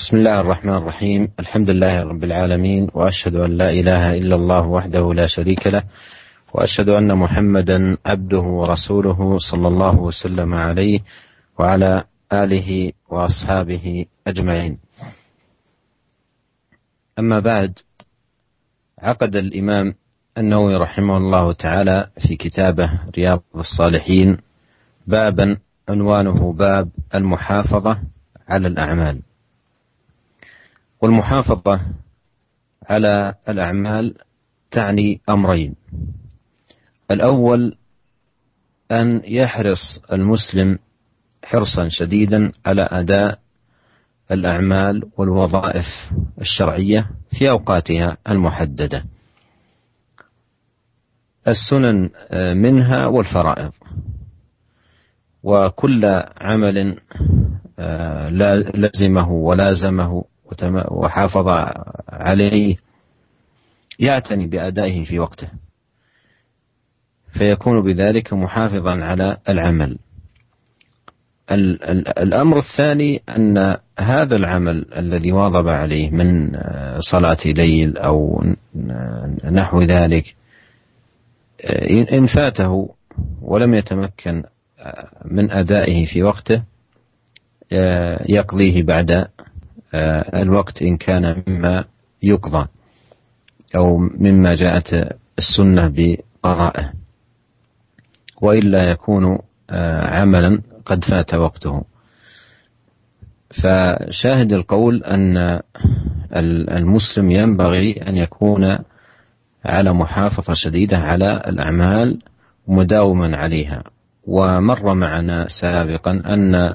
بسم الله الرحمن الرحيم. الحمد لله رب العالمين وأشهد أن لا إله إلا الله وحده لا شريك له وأشهد أن محمدا عبده ورسوله صلى الله وسلم عليه وعلى آله وأصحابه أجمعين. أما بعد عقد الإمام النووي رحمه الله تعالى في كتابه رياض الصالحين بابا عنوانه باب المحافظة على الأعمال. والمحافظة على الأعمال تعني أمرين. الأول أن يحرص المسلم حرصا شديدا على أداء الأعمال والوظائف الشرعية في أوقاتها المحددة. السنن منها والفرائض. وكل عمل لزمه ولازمه وحافظ عليه يعتني بأدائه في وقته. فيكون بذلك محافظا على العمل. الأمر الثاني أن هذا العمل الذي واظب عليه من صلاة ليل أو نحو ذلك إن فاته ولم يتمكن من أدائه في وقته يقضيه بعد الوقت إن كان مما يقضى أو مما جاءت السنة بقضائه وإلا يكون عملا قد فات وقته. فشاهد القول أن المسلم ينبغي أن يكون على محافظة شديدة على الأعمال مداوما عليها. ومر معنا سابقا أن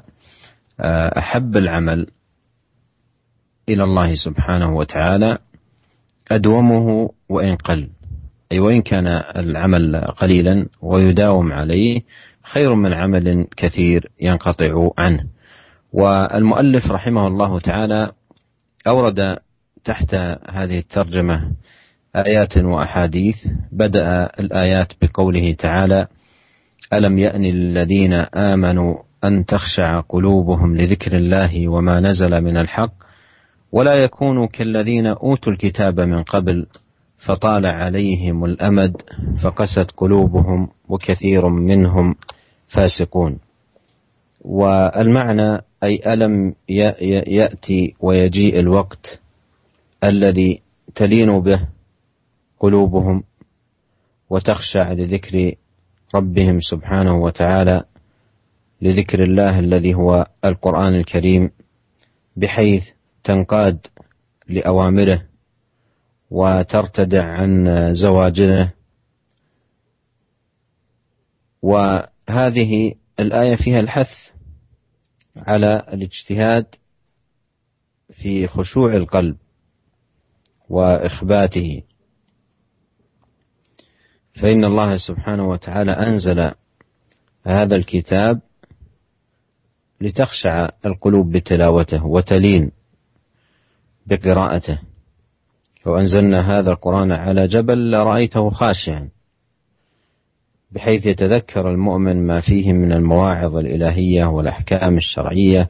أحب العمل إلى الله سبحانه وتعالى أدومه وإن قل. أي وإن كان العمل قليلا ويداوم عليه خير من عمل كثير ينقطع عنه. والمؤلف رحمه الله تعالى أورد تحت هذه الترجمة آيات وأحاديث بدأ الآيات بقوله تعالى ألم يأن الذين آمنوا أن تخشع قلوبهم لذكر الله وما نزل من الحق؟ ولا يكونوا كالذين أوتوا الكتاب من قبل فطال عليهم الأمد فقست قلوبهم وكثير منهم فاسقون. والمعنى أي ألم يأتي ويجيء الوقت الذي تلين به قلوبهم وتخشع لذكر ربهم سبحانه وتعالى لذكر الله الذي هو القرآن الكريم بحيث تنقاد لأوامره وترتدع عن زواجره. وهذه الآية فيها الحث على الاجتهاد في خشوع القلب وإخباته. فإن الله سبحانه وتعالى أنزل هذا الكتاب لتخشع القلوب بتلاوته وتلين بقراءته. لو أنزلنا هذا القرآن على جبل لرأيته خاشعا بحيث يتذكر المؤمن ما فيه من المواعظ الإلهية والأحكام الشرعية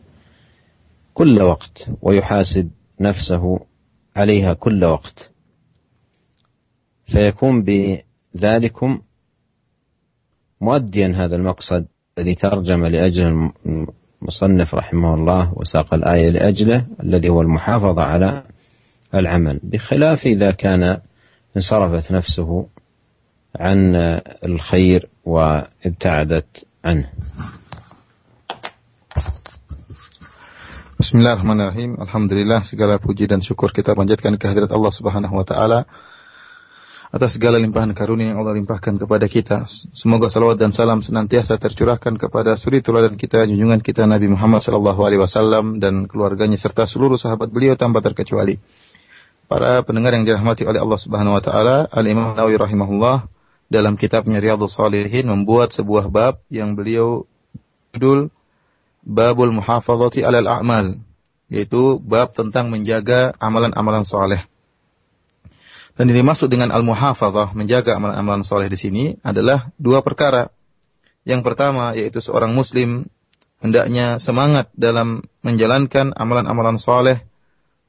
كل وقت ويحاسب نفسه عليها كل وقت. فيكون بذلكم مؤديا هذا المقصد الذي ترجم لأجل المصنف رحمه الله وساق الآية لأجله الذي هو المحافظة على العمل بخلاف إذا كان انصرفت نفسه عن الخير وابتعدت عنه Bismillahirrahmanirrahim. Alhamdulillah segala puji dan syukur kita panjatkan kehadirat Allah Subhanahu wa taala atas segala limpahan karunia yang Allah limpahkan kepada kita. Semoga salawat dan salam senantiasa tercurahkan kepada suri teladan kita, junjungan kita Nabi Muhammad sallallahu alaihi wasallam dan keluarganya serta seluruh sahabat beliau tanpa terkecuali. Para pendengar yang dirahmati oleh Allah Subhanahu wa taala, Al-Imam Nawawi rahimahullah dalam kitabnya Riyadhus Shalihin membuat sebuah bab yang beliau judul Babul Muhafazati 'alal A'mal, yaitu bab tentang menjaga amalan-amalan soleh. Dan ini dimaksud dengan al-muhafazah, menjaga amalan-amalan soleh di sini adalah dua perkara. Yang pertama yaitu seorang muslim hendaknya semangat dalam menjalankan amalan-amalan soleh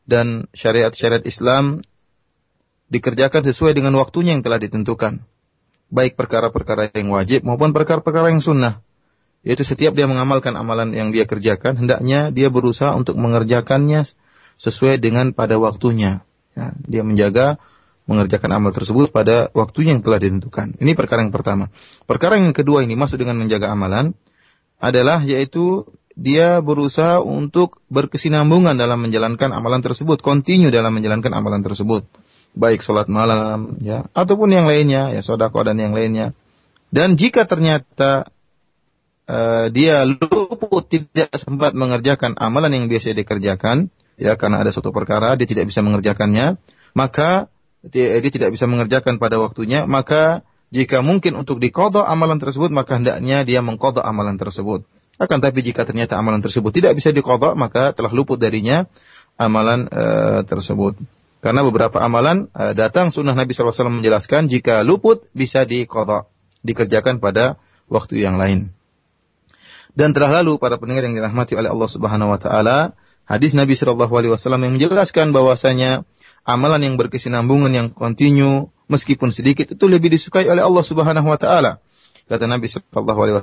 dan syariat-syariat Islam dikerjakan sesuai dengan waktunya yang telah ditentukan. Baik perkara-perkara yang wajib maupun perkara-perkara yang sunnah. Yaitu setiap dia mengamalkan amalan yang dia kerjakan, hendaknya dia berusaha untuk mengerjakannya sesuai dengan pada waktunya. Ya, dia menjaga mengerjakan amal tersebut pada waktunya yang telah ditentukan. Ini perkara yang pertama. Perkara yang kedua ini masuk dengan menjaga amalan adalah yaitu dia berusaha untuk berkesinambungan dalam menjalankan amalan tersebut, kontinu dalam menjalankan amalan tersebut baik sholat malam ya ataupun yang lainnya ya sodako dan yang lainnya dan jika ternyata uh, dia luput tidak sempat mengerjakan amalan yang biasa dikerjakan ya karena ada suatu perkara dia tidak bisa mengerjakannya maka dia, dia tidak bisa mengerjakan pada waktunya maka jika mungkin untuk dikodok amalan tersebut maka hendaknya dia mengkodok amalan tersebut akan tapi jika ternyata amalan tersebut tidak bisa dikodok maka telah luput darinya amalan uh, tersebut karena beberapa amalan uh, datang sunnah Nabi SAW menjelaskan jika luput bisa dikodok, dikerjakan pada waktu yang lain. Dan telah lalu para pendengar yang dirahmati oleh Allah Subhanahu Wa Taala, hadis Nabi Shallallahu Alaihi Wasallam yang menjelaskan bahwasanya amalan yang berkesinambungan yang kontinu meskipun sedikit itu lebih disukai oleh Allah Subhanahu Wa Taala. Kata Nabi Shallallahu Alaihi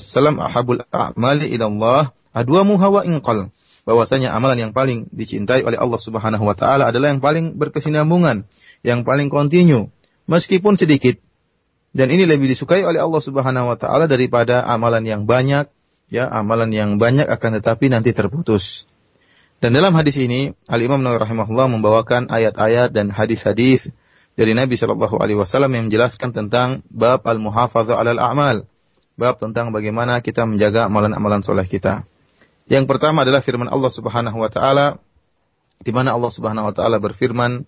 Wasallam, "Ahabul a'mali ila Allah adwamu hawa inqal." bahwasanya amalan yang paling dicintai oleh Allah Subhanahu wa taala adalah yang paling berkesinambungan, yang paling kontinu meskipun sedikit. Dan ini lebih disukai oleh Allah Subhanahu wa taala daripada amalan yang banyak, ya, amalan yang banyak akan tetapi nanti terputus. Dan dalam hadis ini Al Imam Nawawi rahimahullah membawakan ayat-ayat dan hadis-hadis dari Nabi Shallallahu alaihi wasallam yang menjelaskan tentang bab al-muhafadzah 'alal a'mal. Bab tentang bagaimana kita menjaga amalan-amalan soleh kita. Yang pertama adalah firman Allah Subhanahu wa taala di mana Allah Subhanahu wa taala berfirman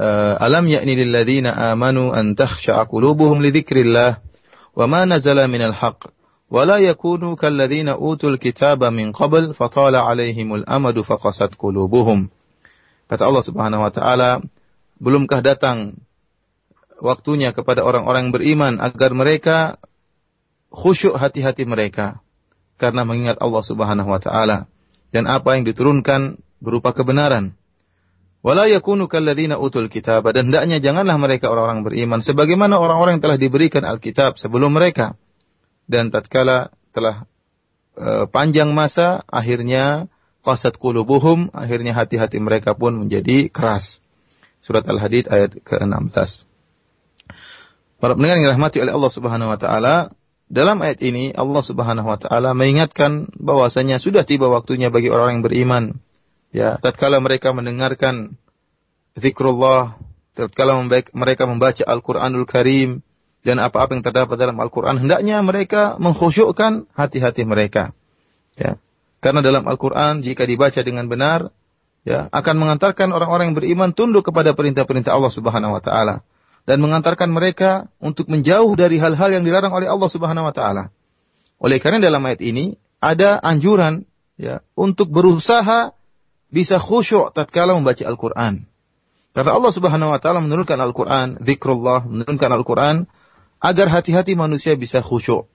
eh, Alam ya'ni lil ladzina amanu an takhsha'a qulubuhum li dzikrillah wa ma nazala minal haqq yakunu kal ladzina utul kitaba min qabl fatala 'alaihimul amadu faqasat qulubuhum Kata Allah Subhanahu wa taala belumkah datang waktunya kepada orang-orang beriman agar mereka khusyuk hati-hati mereka karena mengingat Allah Subhanahu wa taala dan apa yang diturunkan berupa kebenaran. Wala yakunu kalladzina utul kitab dan hendaknya janganlah mereka orang-orang beriman sebagaimana orang-orang yang telah diberikan Alkitab sebelum mereka. Dan tatkala telah e, panjang masa akhirnya qasat qulubuhum akhirnya hati-hati mereka pun menjadi keras. Surat Al-Hadid ayat ke-16. Para pendengar yang dirahmati oleh Allah Subhanahu wa taala, dalam ayat ini Allah Subhanahu wa taala mengingatkan bahwasanya sudah tiba waktunya bagi orang yang beriman. Ya, tatkala mereka mendengarkan zikrullah, tatkala mereka membaca Al-Qur'anul Karim dan apa-apa yang terdapat dalam Al-Qur'an, hendaknya mereka mengkhusyukkan hati-hati mereka. Ya. Karena dalam Al-Qur'an jika dibaca dengan benar, ya, akan mengantarkan orang-orang yang beriman tunduk kepada perintah-perintah Allah Subhanahu wa taala dan mengantarkan mereka untuk menjauh dari hal-hal yang dilarang oleh Allah Subhanahu wa taala. Oleh karena dalam ayat ini ada anjuran ya untuk berusaha bisa khusyuk tatkala membaca Al-Qur'an. Karena Allah Subhanahu wa taala menurunkan Al-Qur'an, zikrullah, menurunkan Al-Qur'an agar hati-hati manusia bisa khusyuk.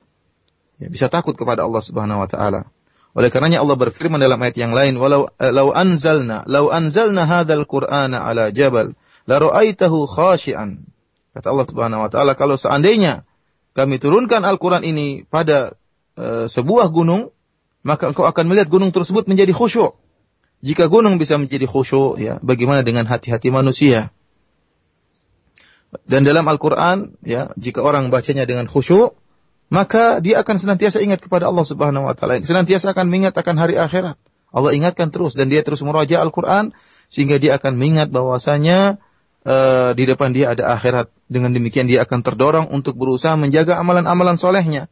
Ya, bisa takut kepada Allah Subhanahu wa taala. Oleh karenanya Allah berfirman dalam ayat yang lain, "Walau law anzalna, law anzalna hadzal Qur'ana ala jabal, la ra'aitahu khashi'an Kata Allah Subhanahu wa taala, kalau seandainya kami turunkan Al-Qur'an ini pada e, sebuah gunung, maka engkau akan melihat gunung tersebut menjadi khusyuk. Jika gunung bisa menjadi khusyuk, ya, bagaimana dengan hati-hati manusia? Dan dalam Al-Qur'an, ya, jika orang bacanya dengan khusyuk, maka dia akan senantiasa ingat kepada Allah Subhanahu wa taala. Senantiasa akan mengingat akan hari akhirat. Allah ingatkan terus dan dia terus meraja Al-Qur'an sehingga dia akan mengingat bahwasanya uh, di depan dia ada akhirat. Dengan demikian dia akan terdorong untuk berusaha menjaga amalan-amalan solehnya.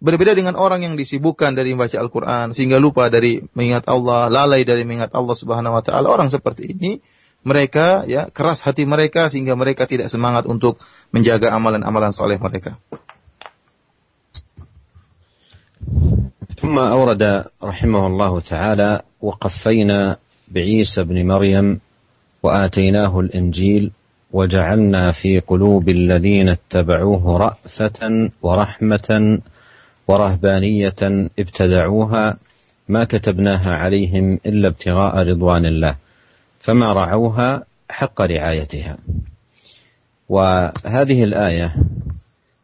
Berbeda dengan orang yang disibukkan dari membaca Al-Quran sehingga lupa dari mengingat Allah, lalai dari mengingat Allah Subhanahu Wa Taala. Orang seperti ini mereka ya keras hati mereka sehingga mereka tidak semangat untuk menjaga amalan-amalan soleh mereka. ثم أورد رحمه الله تعالى وقفينا بعيسى بن مريم وآتيناه الإنجيل وجعلنا في قلوب الذين اتبعوه رأفة ورحمة ورهبانية ابتدعوها ما كتبناها عليهم إلا ابتغاء رضوان الله فما رعوها حق رعايتها. وهذه الآية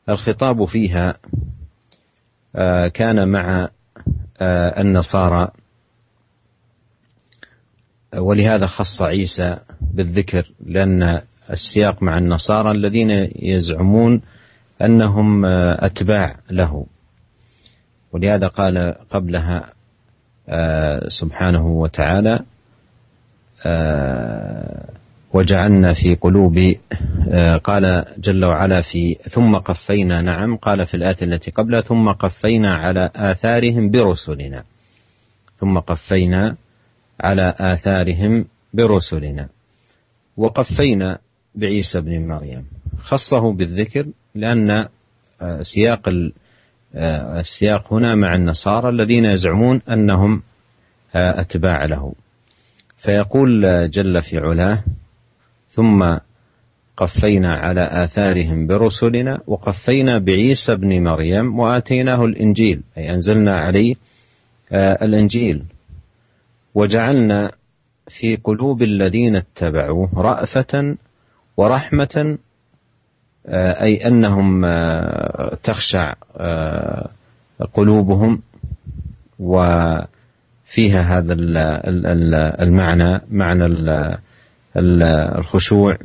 الخطاب فيها آه، كان مع آه، النصارى ولهذا خص عيسى بالذكر لأن السياق مع النصارى الذين يزعمون أنهم آه، أتباع له. ولهذا قال قبلها سبحانه وتعالى وجعلنا في قلوب آه، قال جل وعلا في ثم قفينا نعم قال في الآية التي قبلها ثم قفينا على آثارهم برسلنا. ثم قفينا على آثارهم برسلنا. وقفينا بعيسى بن مريم. خصه بالذكر لأن آه، سياق آه، السياق هنا مع النصارى الذين يزعمون أنهم أتباع له. فيقول جل في علاه ثم قفينا على آثارهم برسلنا وقفينا بعيسى ابن مريم وآتيناه الإنجيل. أي أنزلنا عليه آه، الإنجيل. وجعلنا في قلوب الذين اتبعوه رأفة ورحمة آه، أي أنهم آه، تخشع قلوبهم وفيها هذا المعنى معنى الخشوع.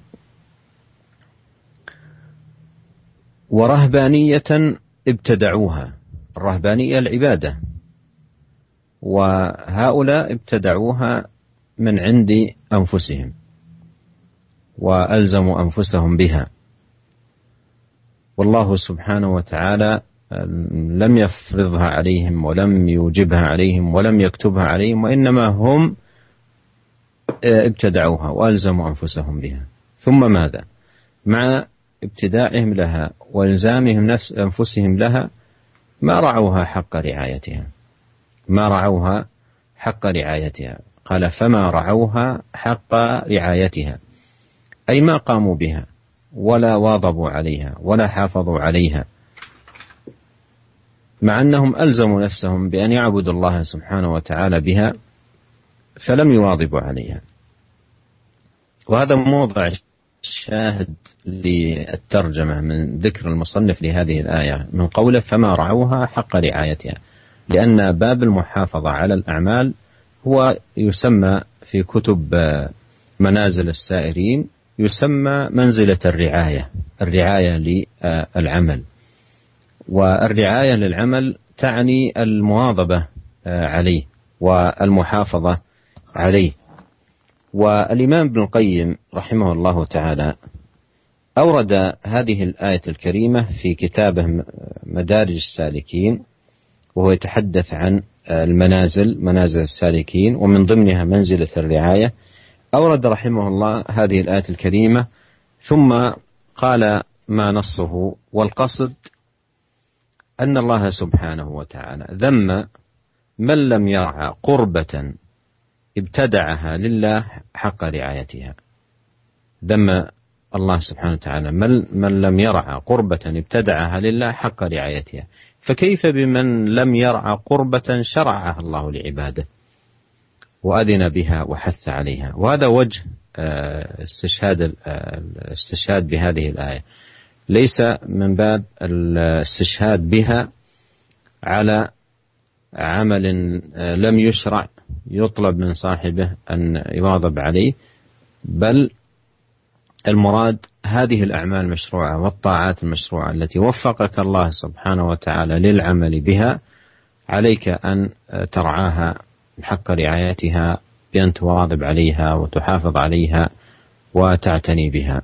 ورهبانية ابتدعوها. الرهبانية العبادة. وهؤلاء ابتدعوها من عند أنفسهم. وألزموا أنفسهم بها. والله سبحانه وتعالى لم يفرضها عليهم ولم يوجبها عليهم ولم يكتبها عليهم وإنما هم ابتدعوها وألزموا أنفسهم بها. ثم ماذا؟ مع ابتداعهم لها وإلزامهم نفس أنفسهم لها ما رعوها حق رعايتها. ما رعوها حق رعايتها. قال فما رعوها حق رعايتها. أي ما قاموا بها ولا واظبوا عليها ولا حافظوا عليها. مع أنهم ألزموا نفسهم بأن يعبدوا الله سبحانه وتعالى بها فلم يواظبوا عليها. وهذا موضع شاهد للترجمة من ذكر المصنف لهذه الآية من قوله فما رعوها حق رعايتها لأن باب المحافظة على الأعمال هو يسمى في كتب منازل السائرين يسمى منزلة الرعاية الرعاية للعمل. والرعاية للعمل تعني المواظبة عليه والمحافظة عليه. والإمام ابن القيم رحمه الله تعالى أورد هذه الآية الكريمة في كتابه مدارج السالكين وهو يتحدث عن المنازل منازل السالكين ومن ضمنها منزلة الرعاية. أورد رحمه الله هذه الآية الكريمة ثم قال ما نصه والقصد أن الله سبحانه وتعالى ذم من لم يرعى قربة ابتدعها لله حق رعايتها. ذم الله سبحانه وتعالى من لم يرعى قربة ابتدعها لله حق رعايتها. فكيف بمن لم يرعى قربة شرعها الله لعباده؟ وأذن بها وحث عليها. وهذا وجه آه، استشهاد آه، الاستشهاد بهذه الآية. ليس من باب الاستشهاد بها على عمل آه، لم يشرع يطلب من صاحبه أن يواظب عليه بل المراد هذه الأعمال المشروعة والطاعات المشروعة التي وفقك الله سبحانه وتعالى للعمل بها عليك أن ترعاها بحق رعايتها بأن تواظب عليها وتحافظ عليها وتعتني بها.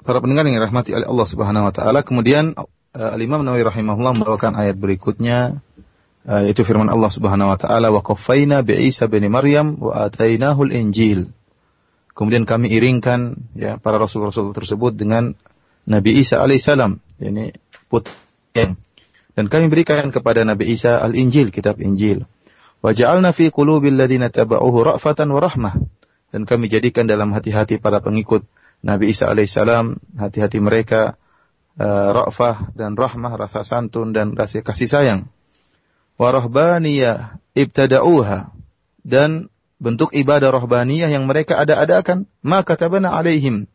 Para pendengar yang dirahmati oleh Allah Subhanahu wa taala, kemudian uh, Al-Imam Nawawi rahimahullah membawakan ayat berikutnya uh, yaitu firman Allah Subhanahu wa taala wa qaffayna bi Isa bin Maryam wa atainahu al-Injil. Kemudian kami iringkan ya para rasul-rasul tersebut dengan Nabi Isa alaihissalam, ini putra dan kami berikan kepada Nabi Isa al-Injil, kitab Injil. Wa ja'alna fi qulubil ladzina taba'uhu ra'fatan wa rahmah. Dan kami jadikan dalam hati-hati para pengikut Nabi Isa alaihissalam, hati-hati mereka uh, ra'fah dan rahmah, rasa santun dan rasa kasih sayang. Warahbaniyah ibtada'uha dan bentuk ibadah rohbaniyah yang mereka ada-adakan, maka tabana alaihim.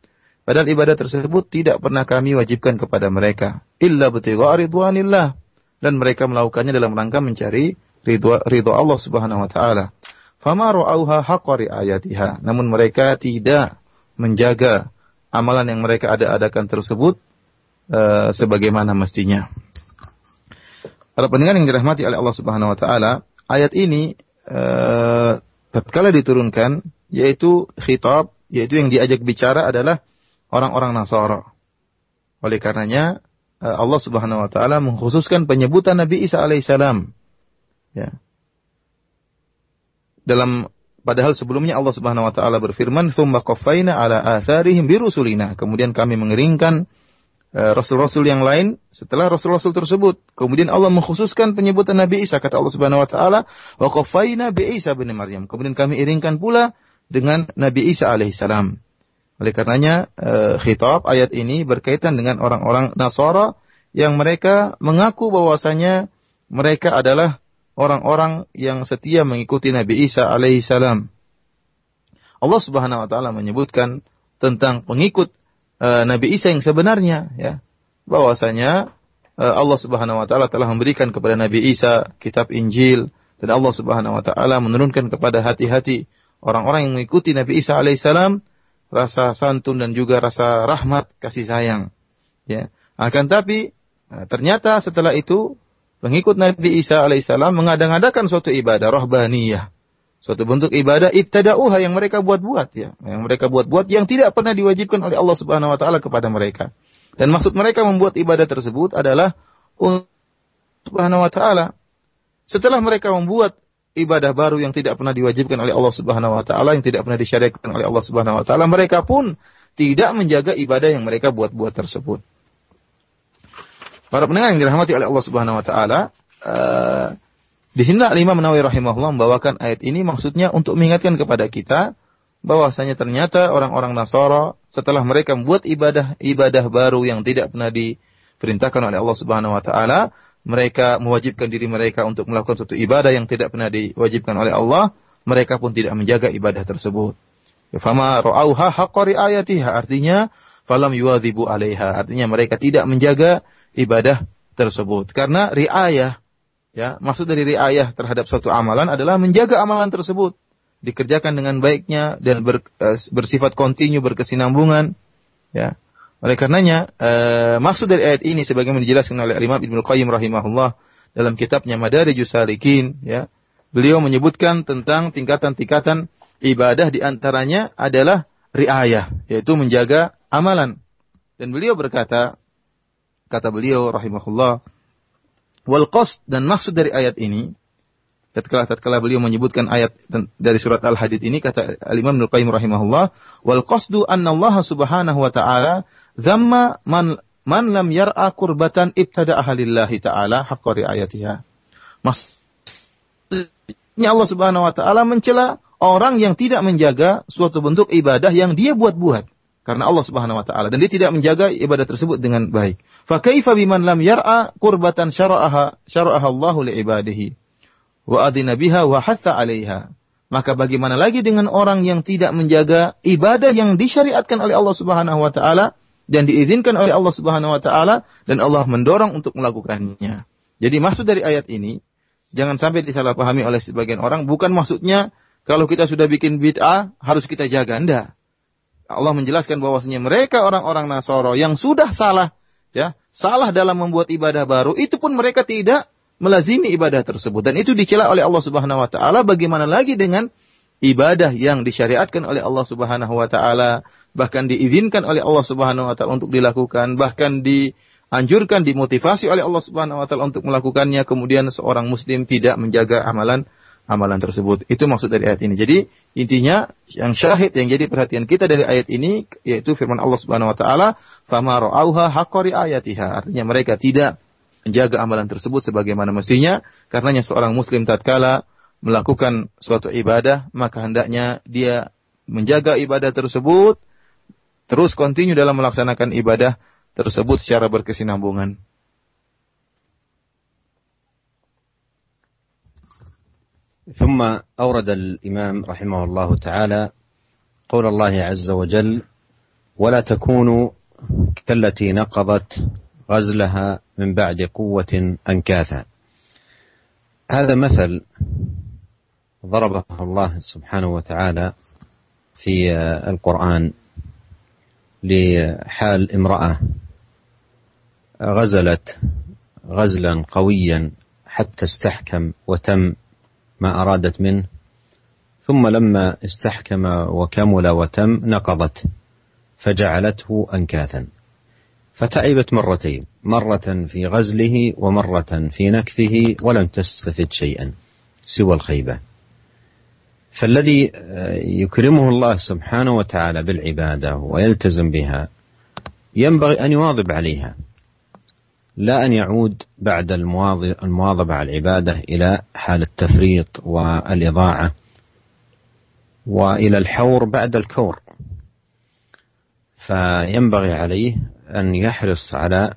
Padahal ibadah tersebut tidak pernah kami wajibkan kepada mereka. Illa betigha ridwanillah. Dan mereka melakukannya dalam rangka mencari ridho Allah subhanahu wa ta'ala. Fama ra'auha. Namun mereka tidak menjaga amalan yang mereka ada-adakan tersebut uh, sebagaimana mestinya. Para pendengar yang dirahmati oleh Allah Subhanahu wa taala, ayat ini uh, tatkala diturunkan yaitu khitab, yaitu yang diajak bicara adalah orang-orang Nasara. Oleh karenanya uh, Allah Subhanahu wa taala mengkhususkan penyebutan Nabi Isa alaihissalam. Ya dalam padahal sebelumnya Allah Subhanahu wa taala berfirman, "Tsumma qaffayna ala atharihim birusulina." Kemudian kami mengeringkan eh, rasul-rasul yang lain setelah rasul-rasul tersebut. Kemudian Allah mengkhususkan penyebutan Nabi Isa kata Allah Subhanahu wa taala, "Wa qaffayna bi Isa bin Maryam." Kemudian kami iringkan pula dengan Nabi Isa alaihissalam. Oleh karenanya uh, khitab ayat ini berkaitan dengan orang-orang Nasara yang mereka mengaku bahwasanya mereka adalah orang-orang yang setia mengikuti Nabi Isa alaihi salam. Allah Subhanahu wa taala menyebutkan tentang pengikut uh, Nabi Isa yang sebenarnya ya. Bahwasanya uh, Allah Subhanahu wa taala telah memberikan kepada Nabi Isa kitab Injil dan Allah Subhanahu wa taala menurunkan kepada hati-hati orang-orang yang mengikuti Nabi Isa alaihi salam rasa santun dan juga rasa rahmat kasih sayang. Ya. Akan tapi ternyata setelah itu pengikut Nabi Isa alaihissalam mengadang-adakan suatu ibadah rohbaniyah. Suatu bentuk ibadah ibtada'uha yang mereka buat-buat ya. Yang mereka buat-buat yang tidak pernah diwajibkan oleh Allah subhanahu wa ta'ala kepada mereka. Dan maksud mereka membuat ibadah tersebut adalah untuk subhanahu wa ta'ala. Setelah mereka membuat ibadah baru yang tidak pernah diwajibkan oleh Allah Subhanahu wa taala, yang tidak pernah disyariatkan oleh Allah Subhanahu wa taala, mereka pun tidak menjaga ibadah yang mereka buat-buat tersebut. Para pendengar yang dirahmati oleh Allah Subhanahu wa taala, uh, di sini Imam Nawawi rahimahullah membawakan ayat ini maksudnya untuk mengingatkan kepada kita bahwasanya ternyata orang-orang Nasara setelah mereka membuat ibadah-ibadah baru yang tidak pernah diperintahkan oleh Allah Subhanahu wa taala, mereka mewajibkan diri mereka untuk melakukan suatu ibadah yang tidak pernah diwajibkan oleh Allah, mereka pun tidak menjaga ibadah tersebut. Fama ra'auha haqqa riayatiha artinya falam yuwadzibu 'alaiha artinya mereka tidak menjaga ibadah tersebut. Karena riayah, ya, maksud dari riayah terhadap suatu amalan adalah menjaga amalan tersebut dikerjakan dengan baiknya dan ber, uh, bersifat kontinu berkesinambungan, ya. Oleh karenanya, uh, maksud dari ayat ini sebagaimana dijelaskan oleh Imam Ibnu Qayyim rahimahullah dalam kitabnya Madarijus Salikin, ya. Beliau menyebutkan tentang tingkatan-tingkatan ibadah di antaranya adalah riayah, yaitu menjaga amalan. Dan beliau berkata, kata beliau rahimahullah wal qasd dan maksud dari ayat ini tatkala tatkala beliau menyebutkan ayat dari surat Al-Hadid ini kata Al-Imam Ibnu Qayyim rahimahullah wal qasdu anna Allah Subhanahu wa taala zamma man man lam yar'a qurbatan ibtada ahlillahi taala haqqa riayatiha. Maksudnya Allah Subhanahu wa taala mencela orang yang tidak menjaga suatu bentuk ibadah yang dia buat-buat karena Allah Subhanahu wa taala dan dia tidak menjaga ibadah tersebut dengan baik. Fa kaifa biman lam yar'a qurbatan syara'aha syara'aha Allahu li ibadihi wa adina biha wa hatta 'alaiha. Maka bagaimana lagi dengan orang yang tidak menjaga ibadah yang disyariatkan oleh Allah Subhanahu wa taala dan diizinkan oleh Allah Subhanahu wa taala dan Allah mendorong untuk melakukannya. Jadi maksud dari ayat ini jangan sampai disalahpahami oleh sebagian orang bukan maksudnya kalau kita sudah bikin bid'ah harus kita jaga enggak. Allah menjelaskan bahwasanya mereka orang-orang Nasoro yang sudah salah, ya, salah dalam membuat ibadah baru, itu pun mereka tidak melazimi ibadah tersebut. Dan itu dicela oleh Allah Subhanahu wa taala. Bagaimana lagi dengan ibadah yang disyariatkan oleh Allah Subhanahu wa taala? Bahkan diizinkan oleh Allah Subhanahu wa taala untuk dilakukan bahkan dianjurkan dimotivasi oleh Allah Subhanahu wa taala untuk melakukannya. Kemudian seorang muslim tidak menjaga amalan amalan tersebut. Itu maksud dari ayat ini. Jadi intinya yang syahid yang jadi perhatian kita dari ayat ini yaitu firman Allah Subhanahu wa taala, "Fama ra'auha haqqari ayatiha." Artinya mereka tidak menjaga amalan tersebut sebagaimana mestinya. Karenanya seorang muslim tatkala melakukan suatu ibadah, maka hendaknya dia menjaga ibadah tersebut terus kontinu dalam melaksanakan ibadah tersebut secara berkesinambungan. ثم أورد الإمام رحمه الله تعالى قول الله عز وجل ولا تكونوا كالتي نقضت غزلها من بعد قوة أنكاثا. هذا مثل ضربه الله سبحانه وتعالى في القرآن لحال امرأة غزلت غزلا قويا حتى استحكم وتم ما أرادت منه. ثم لما استحكم وكمل وتم نقضت فجعلته أنكاثا. فتعبت مرتين مرة في غزله ومرة في نكثه ولم تستفد شيئا سوى الخيبة. فالذي يكرمه الله سبحانه وتعالى بالعبادة ويلتزم بها ينبغي أن يواظب عليها. لا أن يعود بعد المواظبة على العبادة إلى حال التفريط والإضاعة وإلى الحور بعد الكور. فينبغي عليه أن يحرص على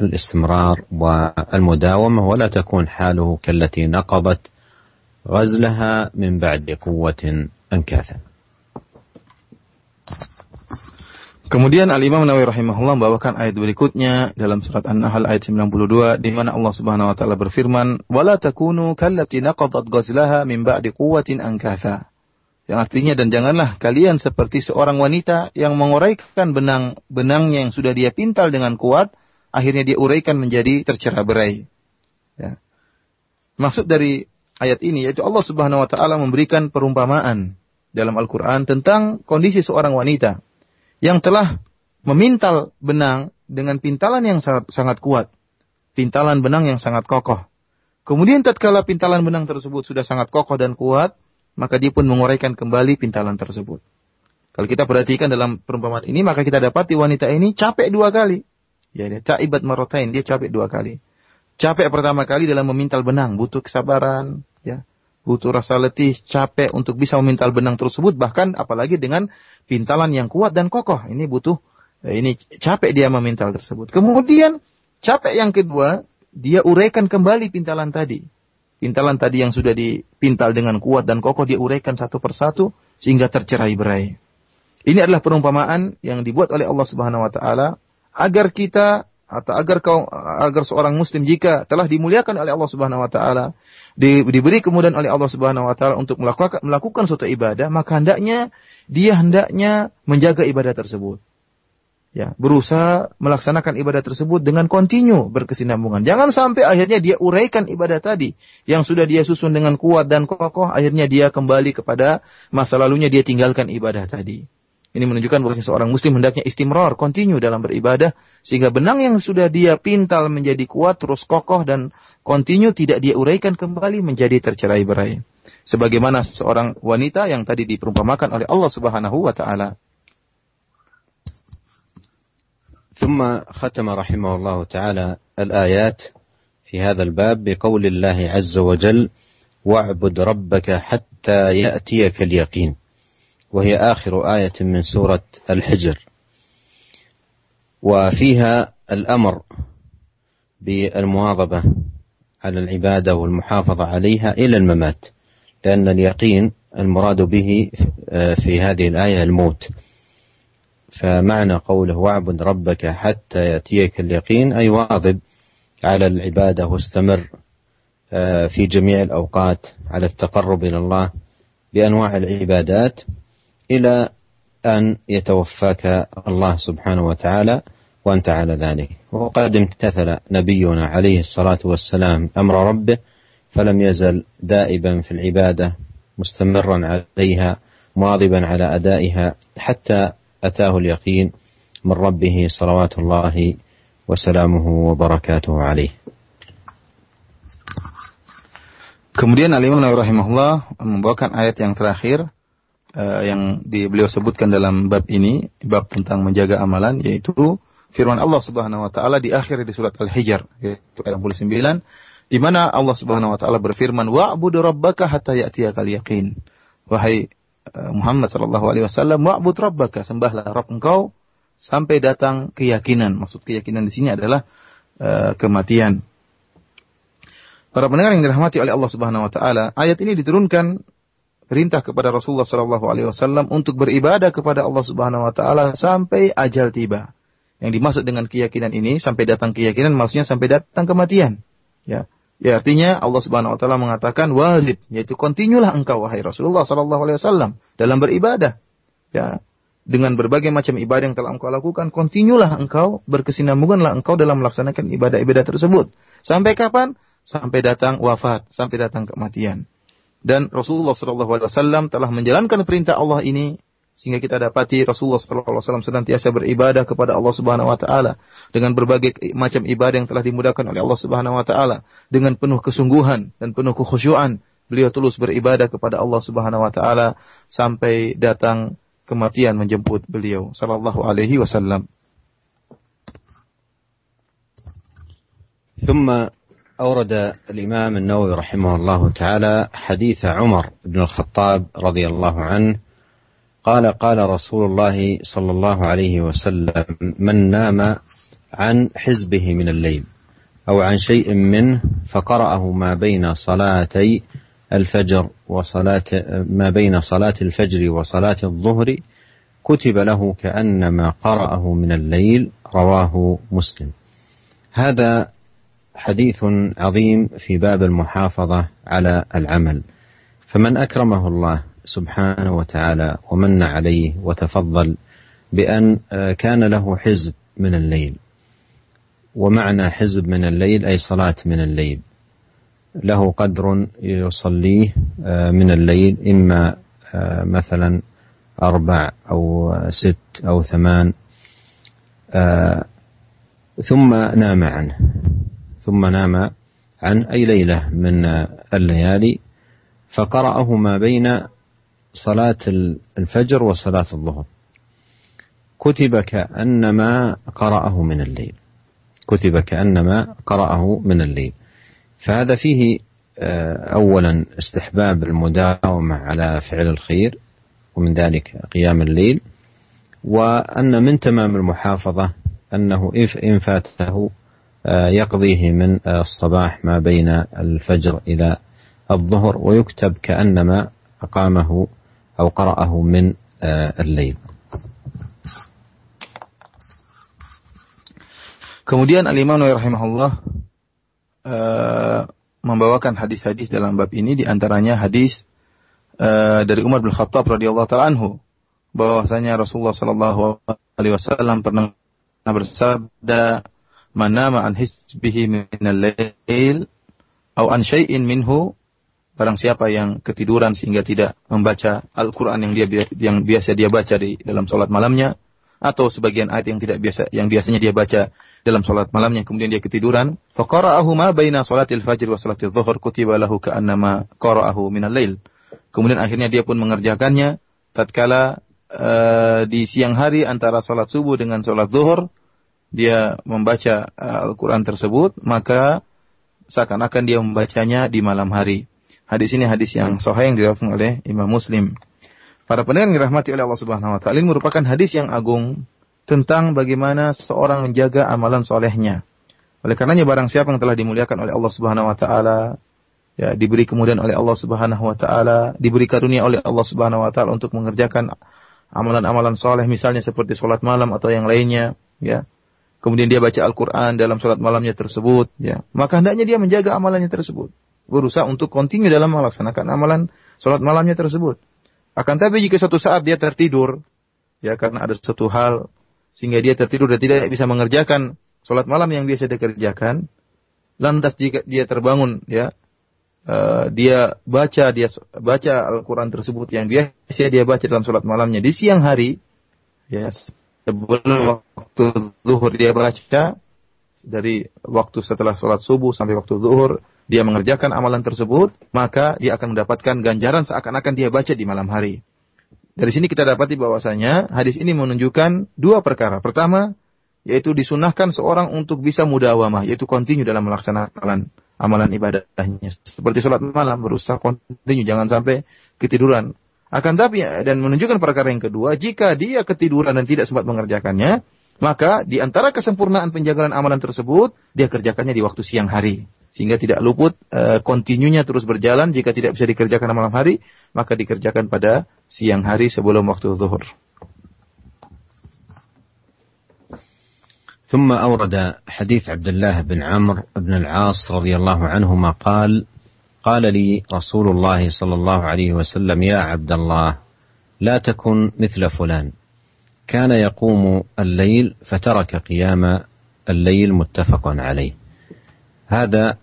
الاستمرار والمداومة ولا تكون حاله كالتي نقضت غزلها من بعد قوة أنكاثا Kemudian Al-Imam Nawawi rahimahullah membawakan ayat berikutnya dalam surat An-Nahl ayat 92 di mana Allah Subhanahu wa taala berfirman, "Wala takunu kallati naqadat ghazlaha min ba'di quwwatin ankatha." Yang artinya dan janganlah kalian seperti seorang wanita yang menguraikan benang benangnya yang sudah dia pintal dengan kuat, akhirnya dia uraikan menjadi tercerai-berai. Ya. Maksud dari ayat ini yaitu Allah Subhanahu wa taala memberikan perumpamaan dalam Al-Qur'an tentang kondisi seorang wanita yang telah memintal benang dengan pintalan yang sangat, sangat kuat. Pintalan benang yang sangat kokoh. Kemudian tatkala pintalan benang tersebut sudah sangat kokoh dan kuat, maka dia pun menguraikan kembali pintalan tersebut. Kalau kita perhatikan dalam perumpamaan ini, maka kita dapati wanita ini capek dua kali. Ya, dia ta'ibat marotain, dia capek dua kali. Capek pertama kali dalam memintal benang, butuh kesabaran, butuh rasa letih, capek untuk bisa memintal benang tersebut, bahkan apalagi dengan pintalan yang kuat dan kokoh. Ini butuh, ya, ini capek dia memintal tersebut. Kemudian capek yang kedua, dia uraikan kembali pintalan tadi. Pintalan tadi yang sudah dipintal dengan kuat dan kokoh dia uraikan satu persatu sehingga tercerai berai. Ini adalah perumpamaan yang dibuat oleh Allah Subhanahu wa taala agar kita atau agar kau agar seorang muslim jika telah dimuliakan oleh Allah Subhanahu wa taala di, diberi kemudian oleh Allah Subhanahu wa taala untuk melakukan melakukan suatu ibadah maka hendaknya dia hendaknya menjaga ibadah tersebut ya berusaha melaksanakan ibadah tersebut dengan kontinu berkesinambungan. Jangan sampai akhirnya dia uraikan ibadah tadi yang sudah dia susun dengan kuat dan kokoh, akhirnya dia kembali kepada masa lalunya dia tinggalkan ibadah tadi. Ini menunjukkan bahwa seorang muslim hendaknya istimrar, kontinu dalam beribadah sehingga benang yang sudah dia pintal menjadi kuat terus kokoh dan kontinu tidak dia uraikan kembali menjadi tercerai-berai. Sebagaimana seorang wanita yang tadi diperumpamakan oleh Allah Subhanahu wa taala. ثم ختم رحمه الله تعالى الآيات في هذا الباب بقول الله عز وجل واعبد ربك حتى يأتيك اليقين وهي آخر آية من سورة الحجر. وفيها الأمر بالمواظبة على العبادة والمحافظة عليها إلى الممات لأن اليقين المراد به في هذه الآية الموت. فمعنى قوله واعبد ربك حتى يأتيك اليقين أي واظب على العبادة واستمر في جميع الأوقات على التقرب إلى الله بأنواع العبادات. إلى أن يتوفاك الله سبحانه وتعالى وأنت على ذلك. وقد امتثل نبينا عليه الصلاة والسلام أمر ربه فلم يزل دائبا في العبادة مستمرا عليها مواظبا على أدائها حتى أتاه اليقين من ربه صلوات الله وسلامه وبركاته عليه. Kemudian Al-Imam Nawawi rahimahullah membawakan ayat yang terakhir. Uh, yang di, beliau sebutkan dalam bab ini, bab tentang menjaga amalan yaitu firman Allah Subhanahu wa taala di akhir di surat Al-Hijr yaitu ayat 69 di mana Allah Subhanahu wa taala berfirman wa'budu rabbaka hatta ya'tiyakal yaqin. Wahai Eh, Muhammad sallallahu alaihi wasallam wa'bud rabbaka sembahlah Rabb engkau sampai datang keyakinan. Maksud keyakinan di sini adalah uh, kematian. Para pendengar yang dirahmati oleh Allah Subhanahu wa taala, ayat ini diturunkan perintah kepada Rasulullah sallallahu alaihi wasallam untuk beribadah kepada Allah Subhanahu wa taala sampai ajal tiba. Yang dimaksud dengan keyakinan ini sampai datang keyakinan maksudnya sampai datang kematian. Ya. Ya artinya Allah Subhanahu wa taala mengatakan wajib yaitu kontinulah engkau wahai Rasulullah sallallahu alaihi wasallam dalam beribadah. Ya. Dengan berbagai macam ibadah yang telah engkau lakukan, kontinulah engkau, berkesinambunganlah engkau dalam melaksanakan ibadah-ibadah tersebut. Sampai kapan? Sampai datang wafat, sampai datang kematian. Dan Rasulullah sallallahu alaihi wasallam telah menjalankan perintah Allah ini sehingga kita dapati Rasulullah SAW senantiasa beribadah kepada Allah Subhanahu Wa Taala dengan berbagai macam ibadah yang telah dimudahkan oleh Allah Subhanahu Wa Taala dengan penuh kesungguhan dan penuh kekhusyuan beliau tulus beribadah kepada Allah Subhanahu Wa Taala sampai datang kematian menjemput beliau Sallallahu Alaihi Wasallam. ثم أورد الإمام النووي رحمه الله تعالى حديث عمر بن الخطاب رضي الله عنه قال قال رسول الله صلى الله عليه وسلم من نام عن حزبه من الليل أو عن شيء منه فقرأه ما بين صلاتي الفجر وصلاة ما بين صلاة الفجر وصلاة الظهر كتب له كأنما قرأه من الليل رواه مسلم. هذا حديث عظيم في باب المحافظة على العمل. فمن أكرمه الله سبحانه وتعالى ومن عليه وتفضل بأن كان له حزب من الليل. ومعنى حزب من الليل أي صلاة من الليل. له قدر يصليه من الليل إما مثلا أربع أو ست أو ثمان ثم نام عنه. ثم نام عن أي ليلة من الليالي فقرأه ما بين صلاة الفجر وصلاة الظهر. كتب كأنما قرأه من الليل. كتب كأنما قرأه من الليل. فهذا فيه أولا استحباب المداومة على فعل الخير ومن ذلك قيام الليل وأن من تمام المحافظة أنه إن فاته يقضيه من الصباح ما بين الفجر إلى الظهر ويكتب كأنما أقامه أو قرأه من الليل Kemudian Al-Imam rahimahullah uh, membawakan hadis-hadis dalam bab ini di antaranya hadis uh, dari Umar bin Khattab radhiyallahu taala anhu bahwasanya Rasulullah sallallahu alaihi wasallam pernah bersabda "Man nama an hisbihi min al-lail aw an syai'in minhu Barang siapa yang ketiduran sehingga tidak membaca Al-Quran yang dia yang biasa dia baca di dalam sholat malamnya, atau sebagian ayat yang tidak biasa yang biasanya dia baca dalam sholat malamnya kemudian dia ketiduran, faqara'ahu ma baina sholatil fajr wa sholatil dhuhr kutiba lahu ka'annama qara'ahu minal lail. Kemudian akhirnya dia pun mengerjakannya tatkala uh, di siang hari antara sholat subuh dengan sholat zuhur dia membaca uh, Al-Quran tersebut, maka seakan-akan dia membacanya di malam hari. Hadis ini hadis yang sahih yang diriwayatkan oleh Imam Muslim. Para pendengar yang dirahmati oleh Allah Subhanahu wa taala ini merupakan hadis yang agung tentang bagaimana seorang menjaga amalan solehnya. Oleh karenanya barang siapa yang telah dimuliakan oleh Allah Subhanahu wa taala, ya diberi kemudian oleh Allah Subhanahu wa taala, diberi karunia oleh Allah Subhanahu wa taala untuk mengerjakan amalan-amalan soleh misalnya seperti sholat malam atau yang lainnya, ya. Kemudian dia baca Al-Quran dalam sholat malamnya tersebut, ya. Maka hendaknya dia menjaga amalannya tersebut berusaha untuk kontinu dalam melaksanakan amalan sholat malamnya tersebut. Akan tapi jika suatu saat dia tertidur, ya karena ada suatu hal sehingga dia tertidur dan tidak bisa mengerjakan sholat malam yang biasa dia kerjakan, lantas jika dia terbangun, ya uh, dia baca dia baca Al-Quran tersebut yang biasa dia baca dalam sholat malamnya di siang hari, ya sebelum waktu zuhur dia baca dari waktu setelah sholat subuh sampai waktu zuhur dia mengerjakan amalan tersebut, maka dia akan mendapatkan ganjaran seakan-akan dia baca di malam hari. Dari sini kita dapati bahwasanya hadis ini menunjukkan dua perkara. Pertama, yaitu disunahkan seorang untuk bisa mudawamah, yaitu kontinu dalam melaksanakan amalan, amalan ibadahnya. Seperti sholat malam, berusaha kontinu, jangan sampai ketiduran. Akan tapi, dan menunjukkan perkara yang kedua, jika dia ketiduran dan tidak sempat mengerjakannya, maka di antara kesempurnaan penjagaan amalan tersebut, dia kerjakannya di waktu siang hari sehingga tidak luput uh, kontinunya terus berjalan jika tidak bisa dikerjakan malam hari maka dikerjakan pada siang hari sebelum waktu zuhur. ثم أورد حديث عبد الله بن عمرو بن العاص رضي الله عنهما قال قال لي رسول الله صلى الله عليه وسلم يا عبد الله لا تكن مثل فلان. كان يقوم الليل فترك قيام الليل متفق عليه. هذا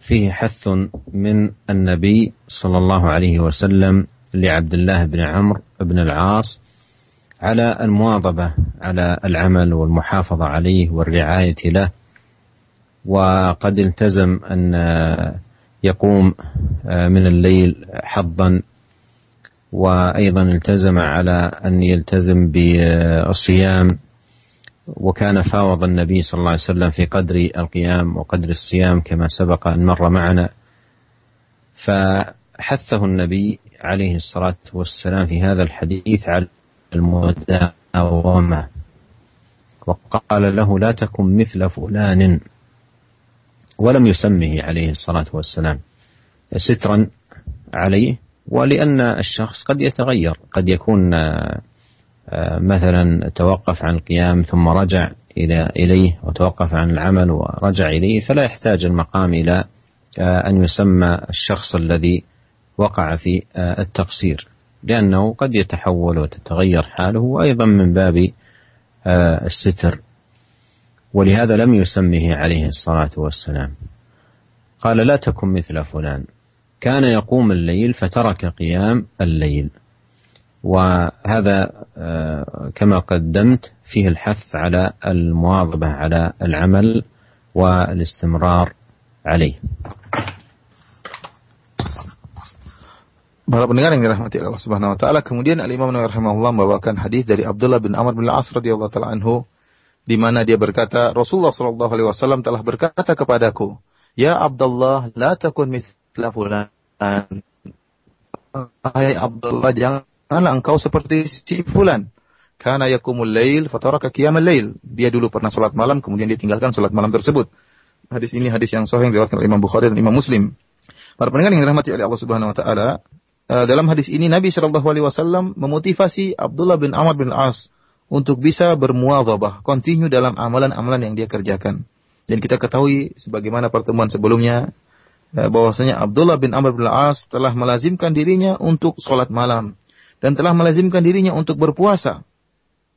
فيه حث من النبي صلى الله عليه وسلم لعبد الله بن عمرو بن العاص على المواظبة على العمل والمحافظة عليه والرعاية له. وقد التزم أن يقوم من الليل حظا وأيضا التزم على أن يلتزم بالصيام. وكان فاوض النبي صلى الله عليه وسلم في قدر القيام وقدر الصيام كما سبق أن مر معنا. فحثه النبي عليه الصلاة والسلام في هذا الحديث على المداومة وقال له لا تكن مثل فلان. ولم يسمه عليه الصلاة والسلام سترا عليه ولأن الشخص قد يتغير قد يكون مثلا توقف عن القيام ثم رجع إلى إليه وتوقف عن العمل ورجع إليه فلا يحتاج المقام إلى أن يسمى الشخص الذي وقع في التقصير لأنه قد يتحول وتتغير حاله وأيضا من باب الستر. ولهذا لم يسمه عليه الصلاة والسلام قال لا تكن مثل فلان كان يقوم الليل فترك قيام الليل وهذا كما قدمت فيه الحث على المواظبة على العمل والاستمرار عليه Para pendengar yang dirahmati Allah Subhanahu wa taala, kemudian Al Imam Nawawi rahimahullah membawakan hadis dari Abdullah bin Amr bin Al-As radhiyallahu taala anhu di mana dia berkata, Rasulullah sallallahu alaihi wasallam telah berkata kepadaku, "Ya Abdullah, la takun mithla fulan." Hai Abdullah, janganlah engkau seperti si fulan. Karena yakumul lail fataraka qiyamal lail. Dia dulu pernah salat malam kemudian dia tinggalkan salat malam tersebut. Hadis ini hadis yang sahih diriwayatkan oleh Imam Bukhari dan Imam Muslim. Para pendengar yang dirahmati oleh Allah Subhanahu wa taala, Eh, dalam hadis ini Nabi Shallallahu Alaihi Wasallam memotivasi Abdullah bin Amr bin As untuk bisa bermuadzabah, kontinu dalam amalan-amalan yang dia kerjakan. Dan kita ketahui sebagaimana pertemuan sebelumnya eh, bahwasanya Abdullah bin Amr bin As telah melazimkan dirinya untuk sholat malam dan telah melazimkan dirinya untuk berpuasa.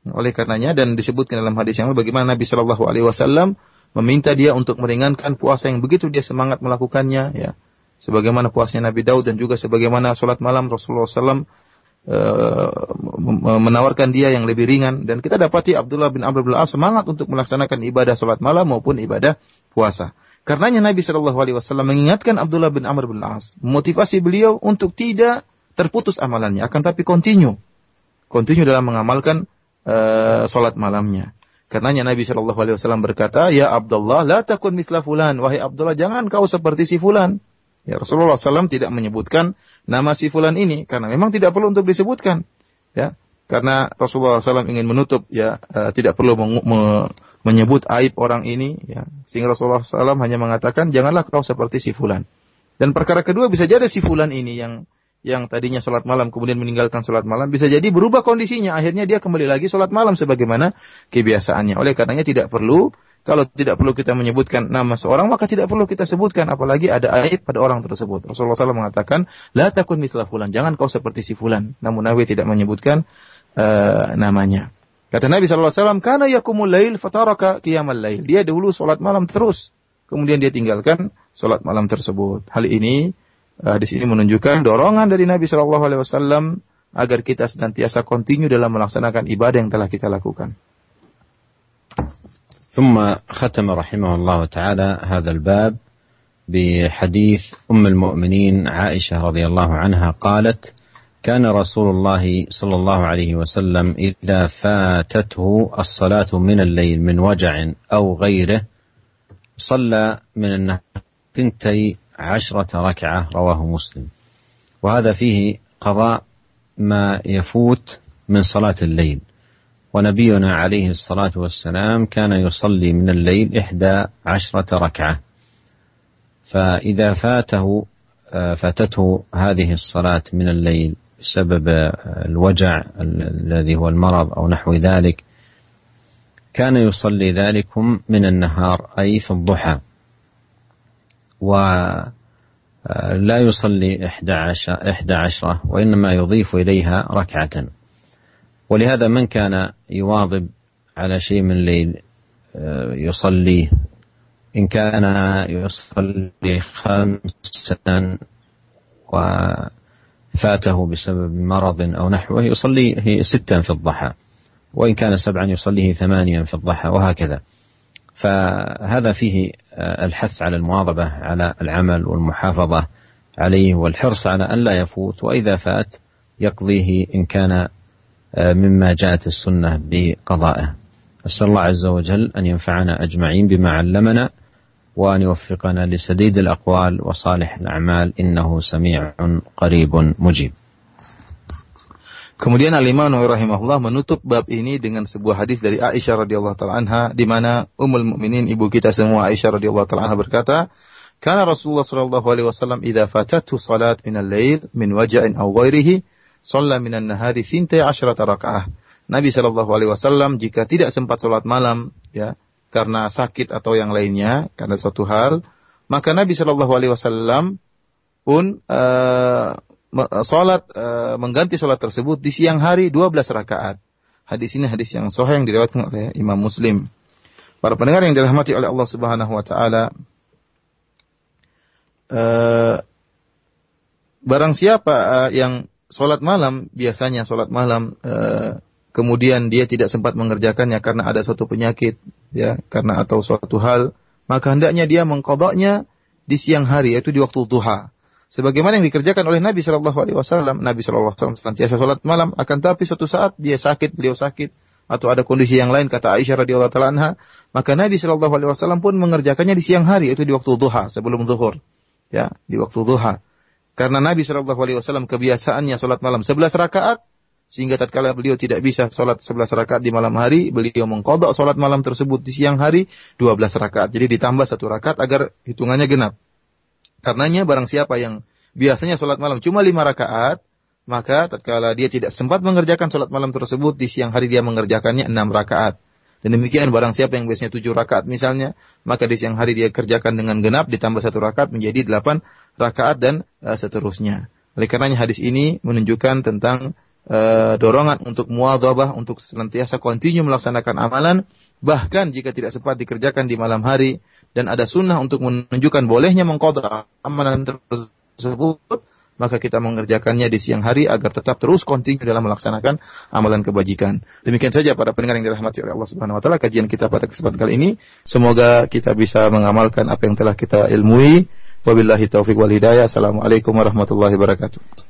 Oleh karenanya dan disebutkan dalam hadis yang lain bagaimana Nabi Shallallahu Alaihi Wasallam meminta dia untuk meringankan puasa yang begitu dia semangat melakukannya, ya sebagaimana puasnya Nabi Daud dan juga sebagaimana sholat malam Rasulullah SAW menawarkan dia yang lebih ringan dan kita dapati Abdullah bin Amr bin As semangat untuk melaksanakan ibadah sholat malam maupun ibadah puasa. Karenanya Nabi Shallallahu Alaihi Wasallam mengingatkan Abdullah bin Amr bin As, motivasi beliau untuk tidak terputus amalannya, akan tapi kontinu, kontinu dalam mengamalkan uh, sholat malamnya. Karenanya Nabi Shallallahu Alaihi Wasallam berkata, Ya Abdullah, la takun misla fulan. Wahai Abdullah, jangan kau seperti si fulan. Ya, Rasulullah SAW tidak menyebutkan nama si fulan ini karena memang tidak perlu untuk disebutkan. Ya, karena Rasulullah SAW ingin menutup ya uh, tidak perlu me me menyebut aib orang ini ya sehingga Rasulullah SAW hanya mengatakan janganlah kau seperti si fulan. Dan perkara kedua bisa jadi si fulan ini yang yang tadinya sholat malam kemudian meninggalkan sholat malam bisa jadi berubah kondisinya akhirnya dia kembali lagi sholat malam sebagaimana kebiasaannya oleh karenanya tidak perlu kalau tidak perlu kita menyebutkan nama seorang, maka tidak perlu kita sebutkan. Apalagi ada aib pada orang tersebut. Rasulullah SAW mengatakan, La takun mislah fulan. Jangan kau seperti si fulan. Namun Nabi tidak menyebutkan uh, namanya. Kata Nabi SAW, Kana yakumul lail fataraka qiyamal lail. Dia dahulu sholat malam terus. Kemudian dia tinggalkan sholat malam tersebut. Hal ini, uh, di sini menunjukkan dorongan dari Nabi SAW agar kita senantiasa kontinu dalam melaksanakan ibadah yang telah kita lakukan. ثم ختم رحمه الله تعالى هذا الباب بحديث أم المؤمنين عائشة رضي الله عنها قالت كان رسول الله صلى الله عليه وسلم إذا فاتته الصلاة من الليل من وجع أو غيره صلى من النهار ثنتي عشرة ركعة رواه مسلم. وهذا فيه قضاء ما يفوت من صلاة الليل. ونبينا عليه الصلاة والسلام كان يصلي من الليل إحدى عشرة ركعة. فإذا فاته فاتته هذه الصلاة من الليل بسبب الوجع الذي هو المرض أو نحو ذلك كان يصلي ذلكم من النهار أي في الضحى. ولا يصلي إحدى, عشر إحدى عشرة وإنما يضيف إليها ركعة. ولهذا من كان يواظب على شيء من الليل يصليه إن كان يصلي خمسا وفاته بسبب مرض أو نحوه يصليه ستا في الضحى. وإن كان سبعا يصليه ثمانيا في الضحى وهكذا. فهذا فيه الحث على المواظبة على العمل والمحافظة عليه والحرص على أن لا يفوت وإذا فات يقضيه إن كان مما جاءت السنة بقضائه أسأل الله عز وجل أن ينفعنا أجمعين بما علمنا وأن يوفقنا لسديد الأقوال وصالح الأعمال إنه سميع قريب مجيب Kemudian Al-Imam rahimahullah menutup bab ini dengan sebuah hadis dari Aisyah radhiyallahu taala anha di mana Ummul Mukminin ibu kita semua Aisyah radhiyallahu taala anha berkata, "Kana Rasulullah sallallahu alaihi wasallam idza fatatu salat min al-lail min waja'in aw ghairihi, shalla min an-nahari 12 raka'ah." Nabi sallallahu alaihi wasallam jika tidak sempat salat malam ya karena sakit atau yang lainnya karena suatu hal, maka Nabi sallallahu alaihi wasallam pun uh, salat uh, mengganti salat tersebut di siang hari 12 rakaat. Hadis ini hadis yang sahih yang diriwayatkan oleh Imam Muslim. Para pendengar yang dirahmati oleh Allah Subhanahu wa taala uh, barang siapa uh, yang salat malam biasanya salat malam uh, kemudian dia tidak sempat mengerjakannya karena ada suatu penyakit ya karena atau suatu hal maka hendaknya dia mengkodoknya di siang hari yaitu di waktu duha sebagaimana yang dikerjakan oleh Nabi Shallallahu Alaihi Wasallam. Nabi Shallallahu Alaihi Wasallam senantiasa sholat malam, akan tapi suatu saat dia sakit, beliau sakit, atau ada kondisi yang lain kata Aisyah radhiyallahu taala anha, maka Nabi Shallallahu Alaihi Wasallam pun mengerjakannya di siang hari, itu di waktu duha sebelum zuhur, ya di waktu duha. Karena Nabi Shallallahu Alaihi Wasallam kebiasaannya sholat malam 11 rakaat, sehingga tatkala beliau tidak bisa sholat 11 rakaat di malam hari, beliau mengkodok sholat malam tersebut di siang hari 12 rakaat. Jadi ditambah satu rakaat agar hitungannya genap. Karenanya barang siapa yang biasanya sholat malam cuma lima rakaat, maka tatkala dia tidak sempat mengerjakan sholat malam tersebut, di siang hari dia mengerjakannya enam rakaat. Dan demikian barang siapa yang biasanya tujuh rakaat misalnya, maka di siang hari dia kerjakan dengan genap ditambah satu rakaat menjadi delapan rakaat dan uh, seterusnya. Oleh karenanya hadis ini menunjukkan tentang uh, dorongan untuk muadzabah untuk senantiasa kontinu melaksanakan amalan bahkan jika tidak sempat dikerjakan di malam hari dan ada sunnah untuk menunjukkan bolehnya mengkodok amalan tersebut, maka kita mengerjakannya di siang hari agar tetap terus kontinu dalam melaksanakan amalan kebajikan. Demikian saja para pendengar yang dirahmati oleh Allah Subhanahu wa taala kajian kita pada kesempatan kali ini. Semoga kita bisa mengamalkan apa yang telah kita ilmui. Wabillahi taufik wal hidayah. Assalamualaikum warahmatullahi wabarakatuh.